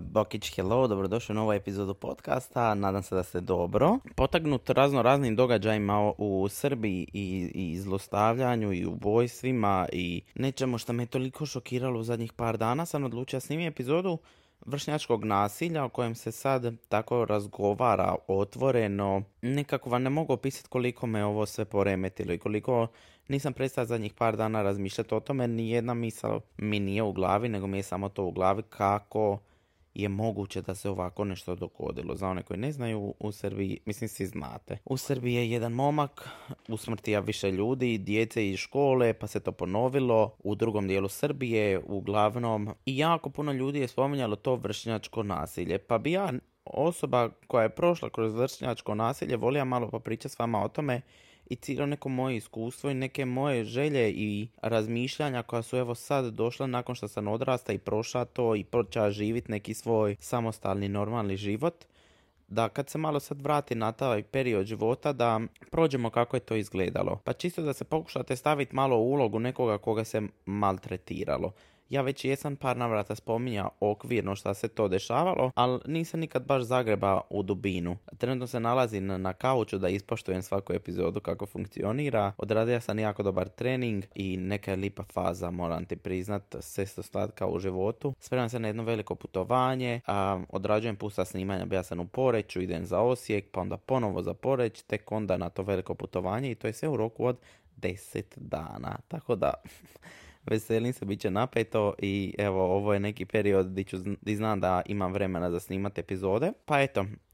Bokić, hello, dobrodošli u novu epizodu podcasta, nadam se da ste dobro. Potagnut razno raznim događajima u Srbiji i, i zlostavljanju i ubojstvima i nečemu što me toliko šokiralo u zadnjih par dana, sam odlučio snimiti epizodu vršnjačkog nasilja o kojem se sad tako razgovara otvoreno. Nekako vam ne mogu opisati koliko me ovo sve poremetilo i koliko nisam prestao zadnjih par dana razmišljati o tome. Nijedna misao mi nije u glavi, nego mi je samo to u glavi kako je moguće da se ovako nešto dogodilo. Za one koji ne znaju, u Srbiji, mislim svi znate, u Srbiji je jedan momak usmrtija više ljudi, djece iz škole, pa se to ponovilo u drugom dijelu Srbije, uglavnom. I jako puno ljudi je spominjalo to vršnjačko nasilje. Pa bi ja osoba koja je prošla kroz vršnjačko nasilje volio malo popričati s vama o tome i cijelo neko moje iskustvo i neke moje želje i razmišljanja koja su evo sad došla nakon što sam odrasta i prošla to i počela živjeti neki svoj samostalni normalni život da kad se malo sad vrati na taj period života da prođemo kako je to izgledalo. Pa čisto da se pokušate staviti malo u ulogu nekoga koga se maltretiralo. Ja već jesam par navrata spominja okvirno šta se to dešavalo, ali nisam nikad baš zagreba u dubinu. Trenutno se nalazim na kauču da ispoštujem svaku epizodu kako funkcionira. Odradio sam jako dobar trening i neka je lipa faza, moram ti priznat, sesto slatka u životu. Spremam se na jedno veliko putovanje, a odrađujem pusta snimanja, ja sam u Poreću, idem za Osijek, pa onda ponovo za Poreć, tek onda na to veliko putovanje i to je sve u roku od 10 dana. Tako da veselim se, bit će napeto i evo, ovo je neki period gdje, ću, znam da imam vremena za snimati epizode. Pa eto,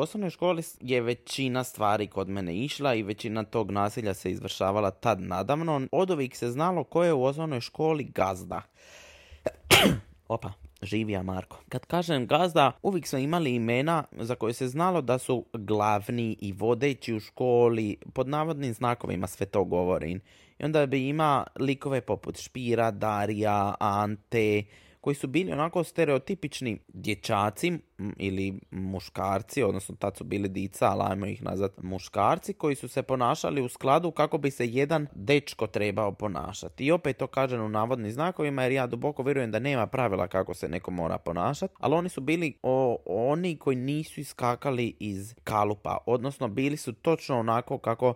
Osnovnoj školi je većina stvari kod mene išla i većina tog nasilja se izvršavala tad nadavno. Od uvijek se znalo ko je u osnovnoj školi gazda. Opa, živija Marko. Kad kažem gazda, uvijek smo imali imena za koje se znalo da su glavni i vodeći u školi, pod navodnim znakovima sve to govorim. I onda bi ima likove poput Špira, Darija, Ante, koji su bili onako stereotipični dječaci ili muškarci, odnosno tad su bili dica, ali ajmo ih nazvat muškarci, koji su se ponašali u skladu kako bi se jedan dečko trebao ponašati. I opet to kažem u navodnim znakovima, jer ja duboko vjerujem da nema pravila kako se neko mora ponašati, ali oni su bili o, oni koji nisu iskakali iz kalupa, odnosno bili su točno onako kako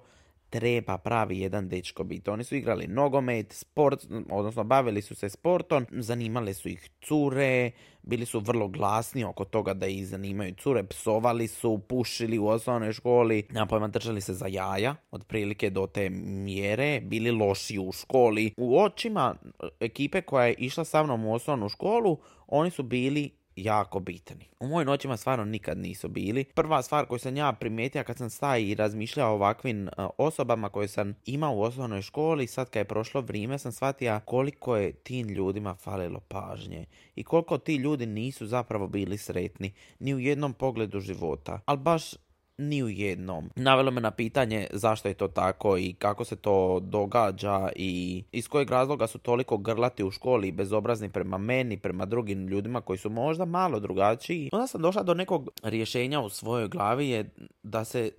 treba pravi jedan dečko biti. Oni su igrali nogomet, sport, odnosno bavili su se sportom, zanimale su ih cure, bili su vrlo glasni oko toga da ih zanimaju cure, psovali su, pušili u osnovnoj školi, na pojma držali se za jaja, otprilike do te mjere, bili loši u školi. U očima ekipe koja je išla sa mnom u osnovnu školu, oni su bili jako bitni. U mojim noćima stvarno nikad nisu bili. Prva stvar koju sam ja primijetio kad sam staj i razmišljao o ovakvim e, osobama koje sam imao u osnovnoj školi, sad kad je prošlo vrijeme sam shvatio koliko je tim ljudima falilo pažnje i koliko ti ljudi nisu zapravo bili sretni ni u jednom pogledu života. Ali baš ni u jednom. Navelo me na pitanje zašto je to tako i kako se to događa i iz kojeg razloga su toliko grlati u školi i bezobrazni prema meni, prema drugim ljudima koji su možda malo drugačiji. Onda sam došla do nekog rješenja u svojoj glavi je da se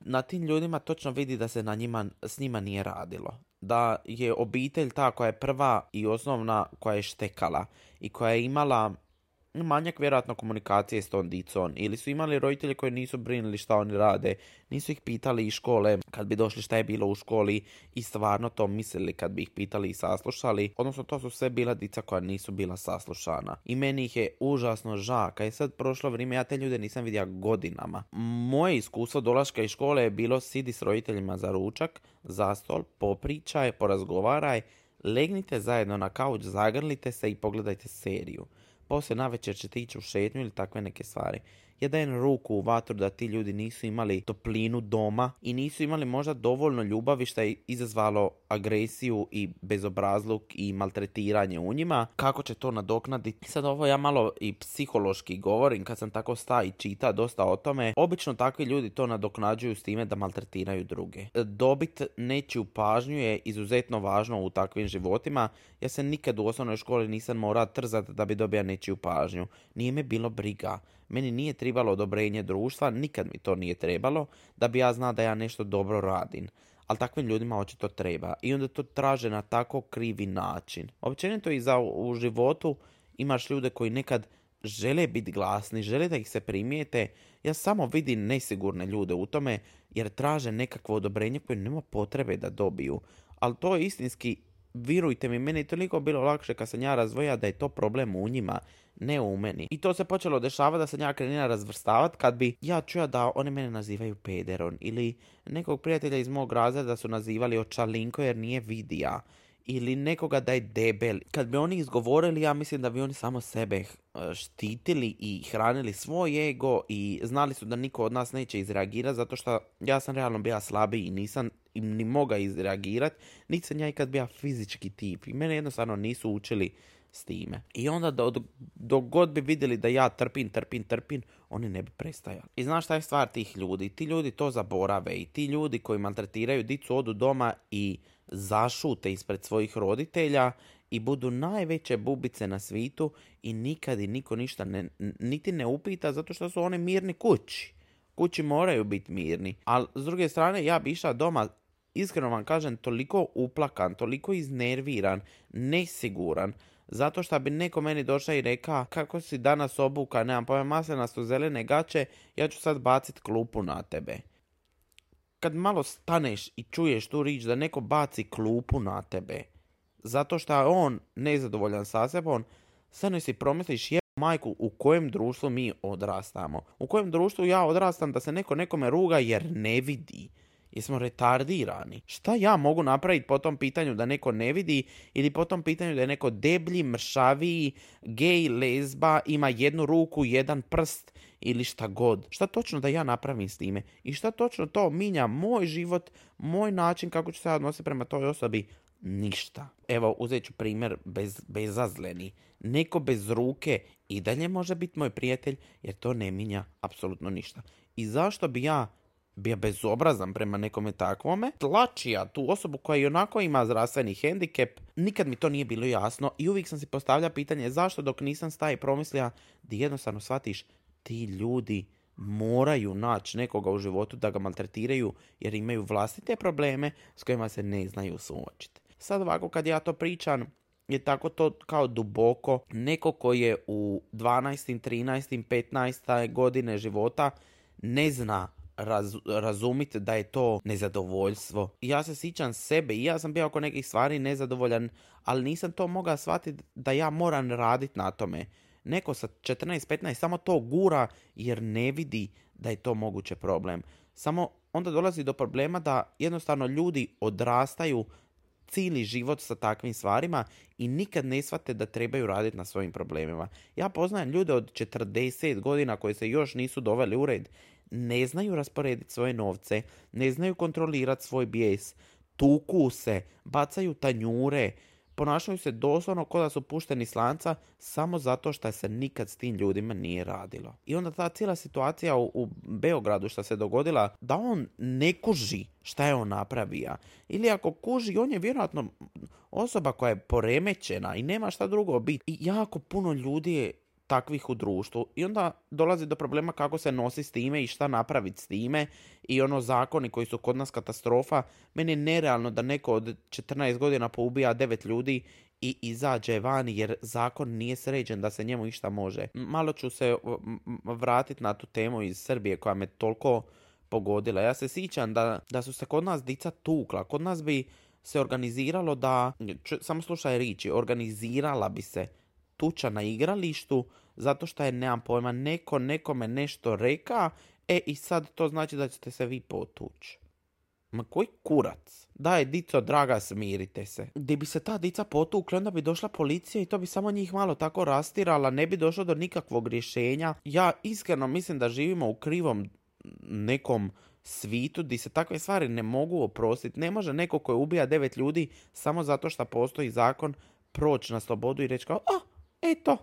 na tim ljudima točno vidi da se na njima, s njima nije radilo. Da je obitelj ta koja je prva i osnovna koja je štekala i koja je imala manjak vjerojatno komunikacije s tom dicom. Ili su imali roditelji koji nisu brinuli šta oni rade, nisu ih pitali iz škole. Kad bi došli šta je bilo u školi i stvarno to mislili kad bi ih pitali i saslušali, odnosno to su sve bila dica koja nisu bila saslušana. I meni ih je užasno ža, kad je sad prošlo vrijeme, ja te ljude nisam vidio godinama. Moje iskustvo dolaška iz škole je bilo sidi s roditeljima za ručak, za stol, popričaj, porazgovaraj, legnite zajedno na kauč, zagrlite se i pogledajte seriju poslije navečer ćete ići u šetnju ili takve neke stvari. Ja dajem ruku u vatru da ti ljudi nisu imali toplinu doma i nisu imali možda dovoljno ljubavi što je izazvalo agresiju i bezobrazluk i maltretiranje u njima. Kako će to nadoknaditi? Sad ovo ja malo i psihološki govorim kad sam tako sta i čita dosta o tome. Obično takvi ljudi to nadoknađuju s time da maltretiraju druge. Dobit nečiju pažnju je izuzetno važno u takvim životima. Ja se nikad u osnovnoj školi nisam morao trzati da bi dobio nečiju pažnju. Nije me bilo briga. Meni nije trebalo odobrenje društva, nikad mi to nije trebalo, da bi ja znao da ja nešto dobro radim. Ali takvim ljudima očito treba. I onda to traže na tako krivi način. Općenito i za u životu imaš ljude koji nekad žele biti glasni, žele da ih se primijete. Ja samo vidim nesigurne ljude u tome jer traže nekakvo odobrenje koje nema potrebe da dobiju. Ali to je istinski Virujte mi, meni je toliko bilo lakše kad sam ja razvoja da je to problem u njima, ne u meni. I to se počelo dešavati da sam ja krenila razvrstavati kad bi ja čuo da oni mene nazivaju pederon ili nekog prijatelja iz mog razreda su nazivali očalinko jer nije vidija ili nekoga da je debel. Kad bi oni izgovorili, ja mislim da bi oni samo sebe eh, štitili i hranili svoj ego i znali su da niko od nas neće izreagirati zato što ja sam realno bio slabiji i nisam ni moga izreagirati, niti sam ja ikad bio fizički tip i mene jednostavno nisu učili s time. I onda dok do god bi vidjeli da ja trpim, trpim, trpim, oni ne bi prestajali. I znaš šta je stvar tih ljudi? Ti ljudi to zaborave i ti ljudi koji maltretiraju dicu odu doma i zašute ispred svojih roditelja i budu najveće bubice na svitu i nikad i niko ništa ne, niti ne upita zato što su oni mirni kući. Kući moraju biti mirni. Ali s druge strane ja bi išla doma iskreno vam kažem, toliko uplakan, toliko iznerviran, nesiguran, zato što bi neko meni došao i rekao kako si danas obuka, nemam pojma, su zelene gaće, ja ću sad bacit klupu na tebe. Kad malo staneš i čuješ tu rič da neko baci klupu na tebe, zato što je on nezadovoljan sa sebom, sad si promisliš je majku u kojem društvu mi odrastamo. U kojem društvu ja odrastam da se neko nekome ruga jer ne vidi. Jesmo retardirani. Šta ja mogu napraviti po tom pitanju da neko ne vidi ili po tom pitanju da je neko deblji, mršaviji, gej, lezba, ima jednu ruku, jedan prst ili šta god. Šta točno da ja napravim s time? I šta točno to minja moj život, moj način kako ću se odnositi prema toj osobi? Ništa. Evo, uzet ću primjer bez, bezazleni. Neko bez ruke i dalje može biti moj prijatelj jer to ne minja apsolutno ništa. I zašto bi ja bio bezobrazan prema nekome takvome, tlačija tu osobu koja i onako ima zdravstveni hendikep, nikad mi to nije bilo jasno i uvijek sam si postavlja pitanje zašto dok nisam staj promislija da jednostavno shvatiš ti ljudi moraju naći nekoga u životu da ga maltretiraju jer imaju vlastite probleme s kojima se ne znaju suočiti. Sad ovako kad ja to pričam, je tako to kao duboko. Neko koji je u 12. 13. 15. godine života ne zna raz, razumite da je to nezadovoljstvo. Ja se sjećam sebe i ja sam bio oko nekih stvari nezadovoljan, ali nisam to mogao shvatiti da ja moram raditi na tome. Neko sa 14-15 samo to gura jer ne vidi da je to moguće problem. Samo onda dolazi do problema da jednostavno ljudi odrastaju cijeli život sa takvim stvarima i nikad ne shvate da trebaju raditi na svojim problemima. Ja poznajem ljude od 40 godina koji se još nisu doveli u red ne znaju rasporediti svoje novce, ne znaju kontrolirati svoj bijes, tuku se, bacaju tanjure, ponašaju se doslovno kao da su pušteni slanca samo zato što se nikad s tim ljudima nije radilo. I onda ta cijela situacija u, u Beogradu što se dogodila, da on ne kuži šta je on napravio. Ili ako kuži, on je vjerojatno osoba koja je poremećena i nema šta drugo biti. I jako puno ljudi je takvih u društvu i onda dolazi do problema kako se nosi s time i šta napraviti s time i ono zakoni koji su kod nas katastrofa. Meni je nerealno da neko od 14 godina poubija 9 ljudi i izađe vani jer zakon nije sređen da se njemu išta može. Malo ću se vratiti na tu temu iz Srbije koja me toliko pogodila. Ja se sjećam da, da su se kod nas dica tukla. Kod nas bi se organiziralo da, samo slušaj riči, organizirala bi se tuča na igralištu zato što je, nemam pojma, neko nekome nešto reka, e i sad to znači da ćete se vi potući. Ma koji kurac? Daj, dico, draga, smirite se. Gdje bi se ta dica potukla, onda bi došla policija i to bi samo njih malo tako rastirala, ne bi došlo do nikakvog rješenja. Ja iskreno mislim da živimo u krivom nekom svitu gdje se takve stvari ne mogu oprostiti. Ne može neko koji ubija devet ljudi samo zato što postoji zakon proći na slobodu i reći kao, a, eto,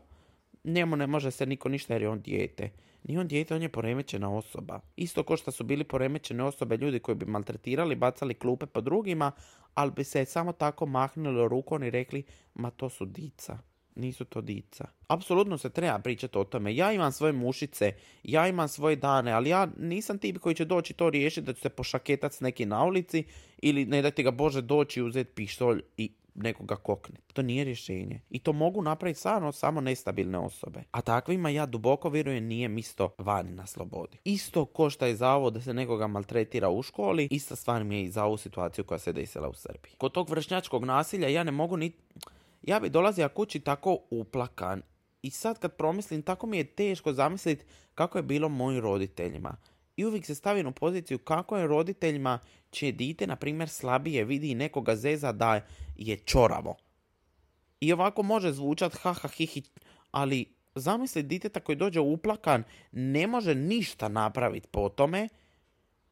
njemu ne može se niko ništa jer je on dijete. Nije on dijete, on je poremećena osoba. Isto ko što su bili poremećene osobe ljudi koji bi maltretirali, bacali klupe po drugima, ali bi se samo tako mahnuli rukom i rekli, ma to su dica. Nisu to dica. Apsolutno se treba pričati o tome. Ja imam svoje mušice, ja imam svoje dane, ali ja nisam tip koji će doći to riješiti da će se pošaketat s neki na ulici ili ne da ti ga Bože doći uzeti pištolj i nekoga kokne. To nije rješenje. I to mogu napraviti stvarno samo nestabilne osobe. A takvima ja duboko vjerujem nije misto vani na slobodi. Isto ko što je za ovo da se nekoga maltretira u školi, ista stvar mi je i za ovu situaciju koja se desila u Srbiji. Kod tog vršnjačkog nasilja ja ne mogu ni... Ja bi dolazio kući tako uplakan i sad kad promislim, tako mi je teško zamisliti kako je bilo mojim roditeljima. I uvijek se stavim u poziciju kako je roditeljima čije dite, na primjer, slabije vidi nekoga zeza da je čoravo. I ovako može zvučat ha ha hi, hi ali zamisli diteta koji dođe uplakan, ne može ništa napraviti po tome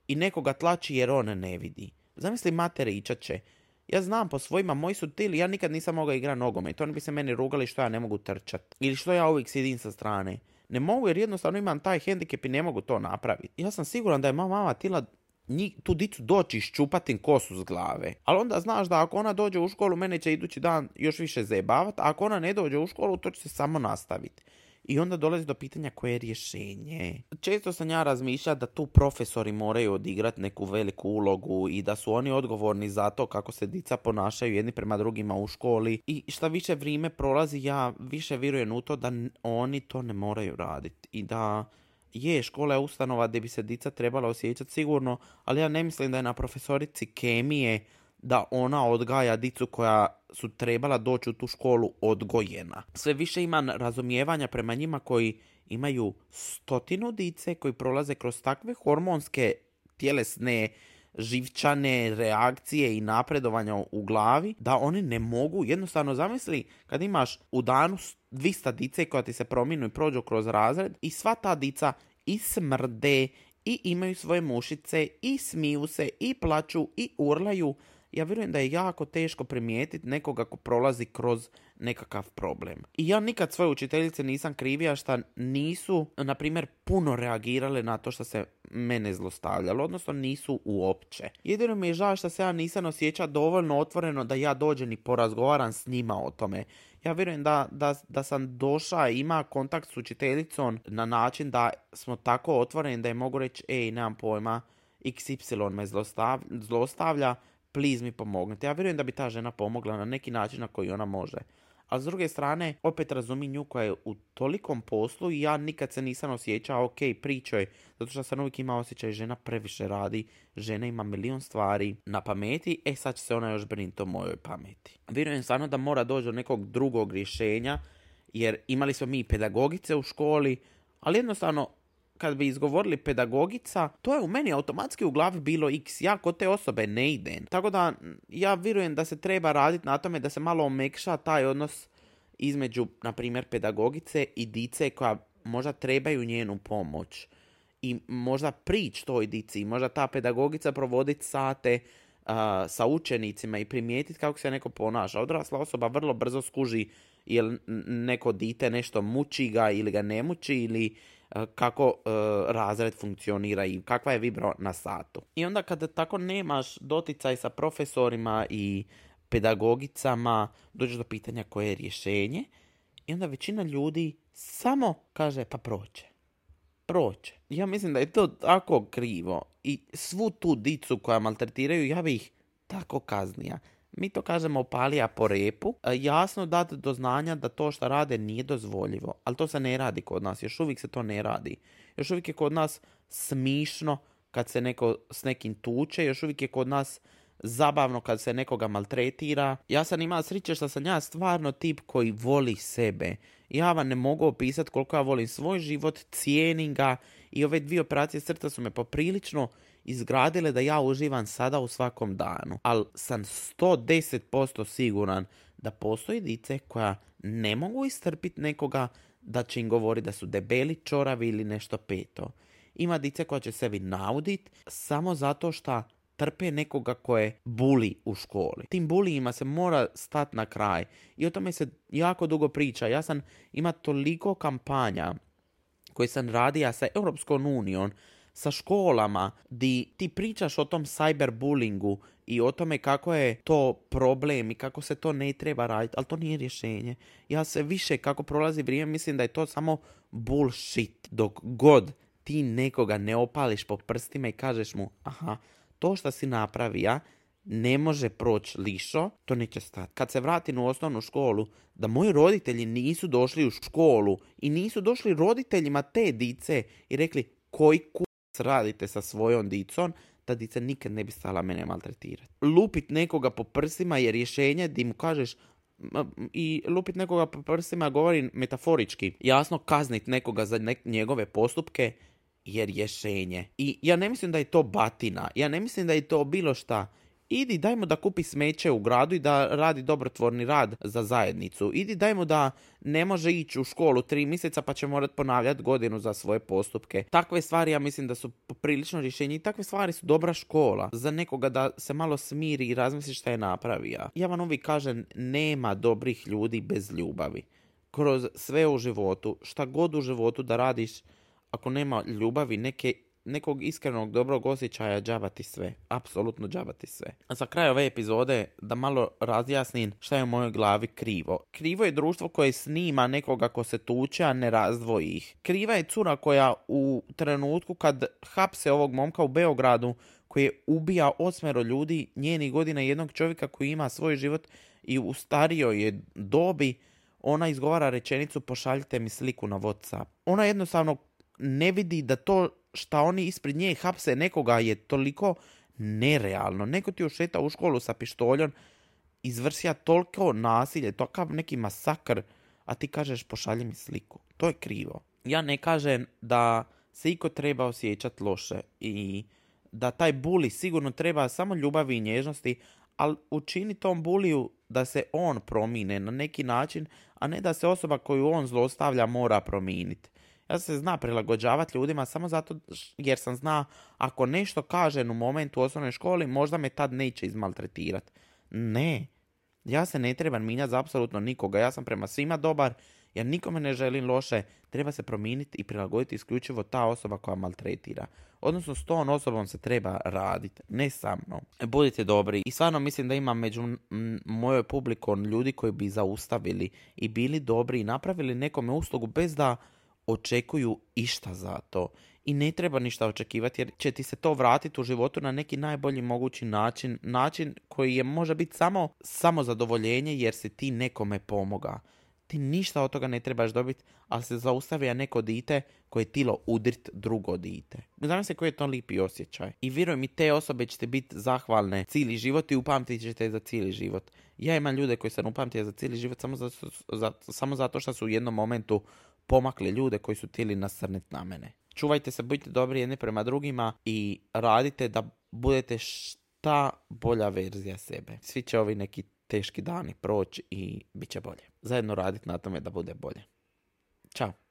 i nekoga tlači jer on ne vidi. Zamisli matere ičače. Ja znam po svojima, moji su tili, ja nikad nisam mogao igrati nogomet. Oni bi se meni rugali što ja ne mogu trčat. Ili što ja uvijek sjedim sa strane. Ne mogu jer jednostavno imam taj hendikep i ne mogu to napraviti. Ja sam siguran da je moja mama tila njih, tu dicu doći iščupati kosu s glave. Ali onda znaš da ako ona dođe u školu, mene će idući dan još više zajebavati, a ako ona ne dođe u školu, to će se samo nastaviti. I onda dolazi do pitanja koje je rješenje. Često sam ja razmišljao da tu profesori moraju odigrati neku veliku ulogu i da su oni odgovorni za to kako se dica ponašaju jedni prema drugima u školi. I šta više vrijeme prolazi, ja više vjerujem u to da oni to ne moraju raditi. I da je, škola ustanova gdje bi se dica trebala osjećati sigurno, ali ja ne mislim da je na profesorici kemije da ona odgaja dicu koja su trebala doći u tu školu odgojena. Sve više ima razumijevanja prema njima koji imaju stotinu dice koji prolaze kroz takve hormonske tjelesne živčane reakcije i napredovanja u glavi da oni ne mogu jednostavno zamisli kad imaš u danu 200 dice koja ti se prominu i prođu kroz razred i sva ta dica i smrde i imaju svoje mušice i smiju se i plaću i urlaju ja vjerujem da je jako teško primijetiti nekoga ko prolazi kroz nekakav problem. I ja nikad svoje učiteljice nisam krivija što nisu, na primjer, puno reagirale na to što se mene zlostavljalo, odnosno nisu uopće. Jedino mi je žao što se ja nisam osjećao dovoljno otvoreno da ja dođem i porazgovaram s njima o tome. Ja vjerujem da, da, da sam došao ima kontakt s učiteljicom na način da smo tako otvoreni da je mogu reći, ej, nemam pojma, XY me zlostavlja, please mi pomognite. Ja vjerujem da bi ta žena pomogla na neki način na koji ona može. A s druge strane, opet razumijem nju koja je u tolikom poslu i ja nikad se nisam osjećao, ok, pričaj, zato što sam uvijek imao osjećaj žena previše radi, žena ima milion stvari na pameti, e sad će se ona još brinuti o mojoj pameti. Vjerujem stvarno da mora doći do nekog drugog rješenja, jer imali smo mi pedagogice u školi, ali jednostavno kad bi izgovorili pedagogica, to je u meni automatski u glavi bilo x. Ja kod te osobe ne idem. Tako da ja vjerujem da se treba raditi na tome da se malo omekša taj odnos između, na primjer, pedagogice i dice koja možda trebaju njenu pomoć. I možda prič toj dici, možda ta pedagogica provoditi sate sa učenicima i primijetiti kako se neko ponaša. Odrasla osoba vrlo brzo skuži jel neko dite nešto muči ga ili ga ne muči ili kako e, razred funkcionira i kakva je vibro na satu. I onda kada tako nemaš doticaj sa profesorima i pedagogicama, dođeš do pitanja koje je rješenje i onda većina ljudi samo kaže pa proće. Proće. Ja mislim da je to tako krivo i svu tu dicu koja maltretiraju ja bih ih tako kaznija. Mi to kažemo palija po repu, e, jasno dati do znanja da to što rade nije dozvoljivo, ali to se ne radi kod nas, još uvijek se to ne radi. Još uvijek je kod nas smišno kad se neko s nekim tuče, još uvijek je kod nas zabavno kad se nekoga maltretira. Ja sam imao sreće što sam ja stvarno tip koji voli sebe. Ja vam ne mogu opisati koliko ja volim svoj život, cijenim ga i ove dvije operacije srca su me poprilično izgradile da ja uživam sada u svakom danu. Ali sam 110% siguran da postoji dice koja ne mogu istrpiti nekoga da će im govori da su debeli, čoravi ili nešto peto. Ima dice koja će sebi naudit samo zato što trpe nekoga koje buli u školi. Tim bulijima se mora stati na kraj i o tome se jako dugo priča. Ja sam ima toliko kampanja koje sam radio sa Europskom unijom, sa školama, di ti pričaš o tom cyberbullingu i o tome kako je to problem i kako se to ne treba raditi, ali to nije rješenje. Ja se više kako prolazi vrijeme mislim da je to samo bullshit. Dok god ti nekoga ne opališ po prstima i kažeš mu, aha, to što si napravija ne može proći lišo, to neće stati. Kad se vratim u osnovnu školu, da moji roditelji nisu došli u školu i nisu došli roditeljima te dice i rekli koji kurac radite sa svojom dicom, ta dica nikad ne bi stala mene maltretirati. Lupit nekoga po prsima je rješenje di mu kažeš i lupit nekoga po prsima govori metaforički. Jasno kaznit nekoga za njegove postupke je rješenje. I ja ne mislim da je to batina, ja ne mislim da je to bilo šta. Idi dajmo da kupi smeće u gradu i da radi dobrotvorni rad za zajednicu. Idi dajmo da ne može ići u školu tri mjeseca pa će morat ponavljati godinu za svoje postupke. Takve stvari ja mislim da su poprilično rješenje i takve stvari su dobra škola za nekoga da se malo smiri i razmisli šta je napravio. Ja vam uvijek kažem nema dobrih ljudi bez ljubavi. Kroz sve u životu, šta god u životu da radiš, ako nema ljubavi, neke, nekog iskrenog dobrog osjećaja, džabati sve. Apsolutno džabati sve. A za kraj ove epizode da malo razjasnim šta je u mojoj glavi krivo. Krivo je društvo koje snima nekoga ko se tuče, a ne razdvoji ih. Kriva je cura koja u trenutku kad hapse ovog momka u Beogradu koji je ubija osmero ljudi njenih godina jednog čovjeka koji ima svoj život i u starijoj je dobi ona izgovara rečenicu pošaljite mi sliku na Whatsapp. Ona jednostavno ne vidi da to šta oni ispred nje hapse nekoga je toliko nerealno. Neko ti ušeta u školu sa pištoljom, izvrsija toliko nasilje, takav neki masakr, a ti kažeš pošalji mi sliku. To je krivo. Ja ne kažem da se iko treba osjećati loše i da taj buli sigurno treba samo ljubavi i nježnosti, ali učini tom buliju da se on promine na neki način, a ne da se osoba koju on zlostavlja mora promijeniti. Ja se zna prilagođavati ljudima samo zato jer sam zna ako nešto kažem u momentu u osnovnoj školi možda me tad neće izmaltretirati. Ne, ja se ne trebam minjati za apsolutno nikoga. Ja sam prema svima dobar, ja nikome ne želim loše. Treba se promijeniti i prilagoditi isključivo ta osoba koja maltretira. Odnosno s tom osobom se treba raditi, ne sa mnom. Budite dobri. I stvarno mislim da ima među mojoj publikom ljudi koji bi zaustavili i bili dobri i napravili nekome uslugu bez da očekuju išta za to. I ne treba ništa očekivati jer će ti se to vratiti u životu na neki najbolji mogući način. Način koji je može biti samo, samo zadovoljenje jer si ti nekome pomoga. Ti ništa od toga ne trebaš dobiti, ali se zaustavlja neko dite koje je tilo udrit drugo dite. Znam se koji je to lipi osjećaj. I vjeruj mi, te osobe ćete biti zahvalne cijeli život i upamtit ćete za cijeli život. Ja imam ljude koji sam upamtio za cijeli život samo zato što su u jednom momentu pomakli ljude koji su htjeli nasrniti na mene. Čuvajte se, budite dobri jedni prema drugima i radite da budete šta bolja verzija sebe. Svi će ovi neki teški dani proći i bit će bolje. Zajedno raditi na tome da bude bolje. Ćao.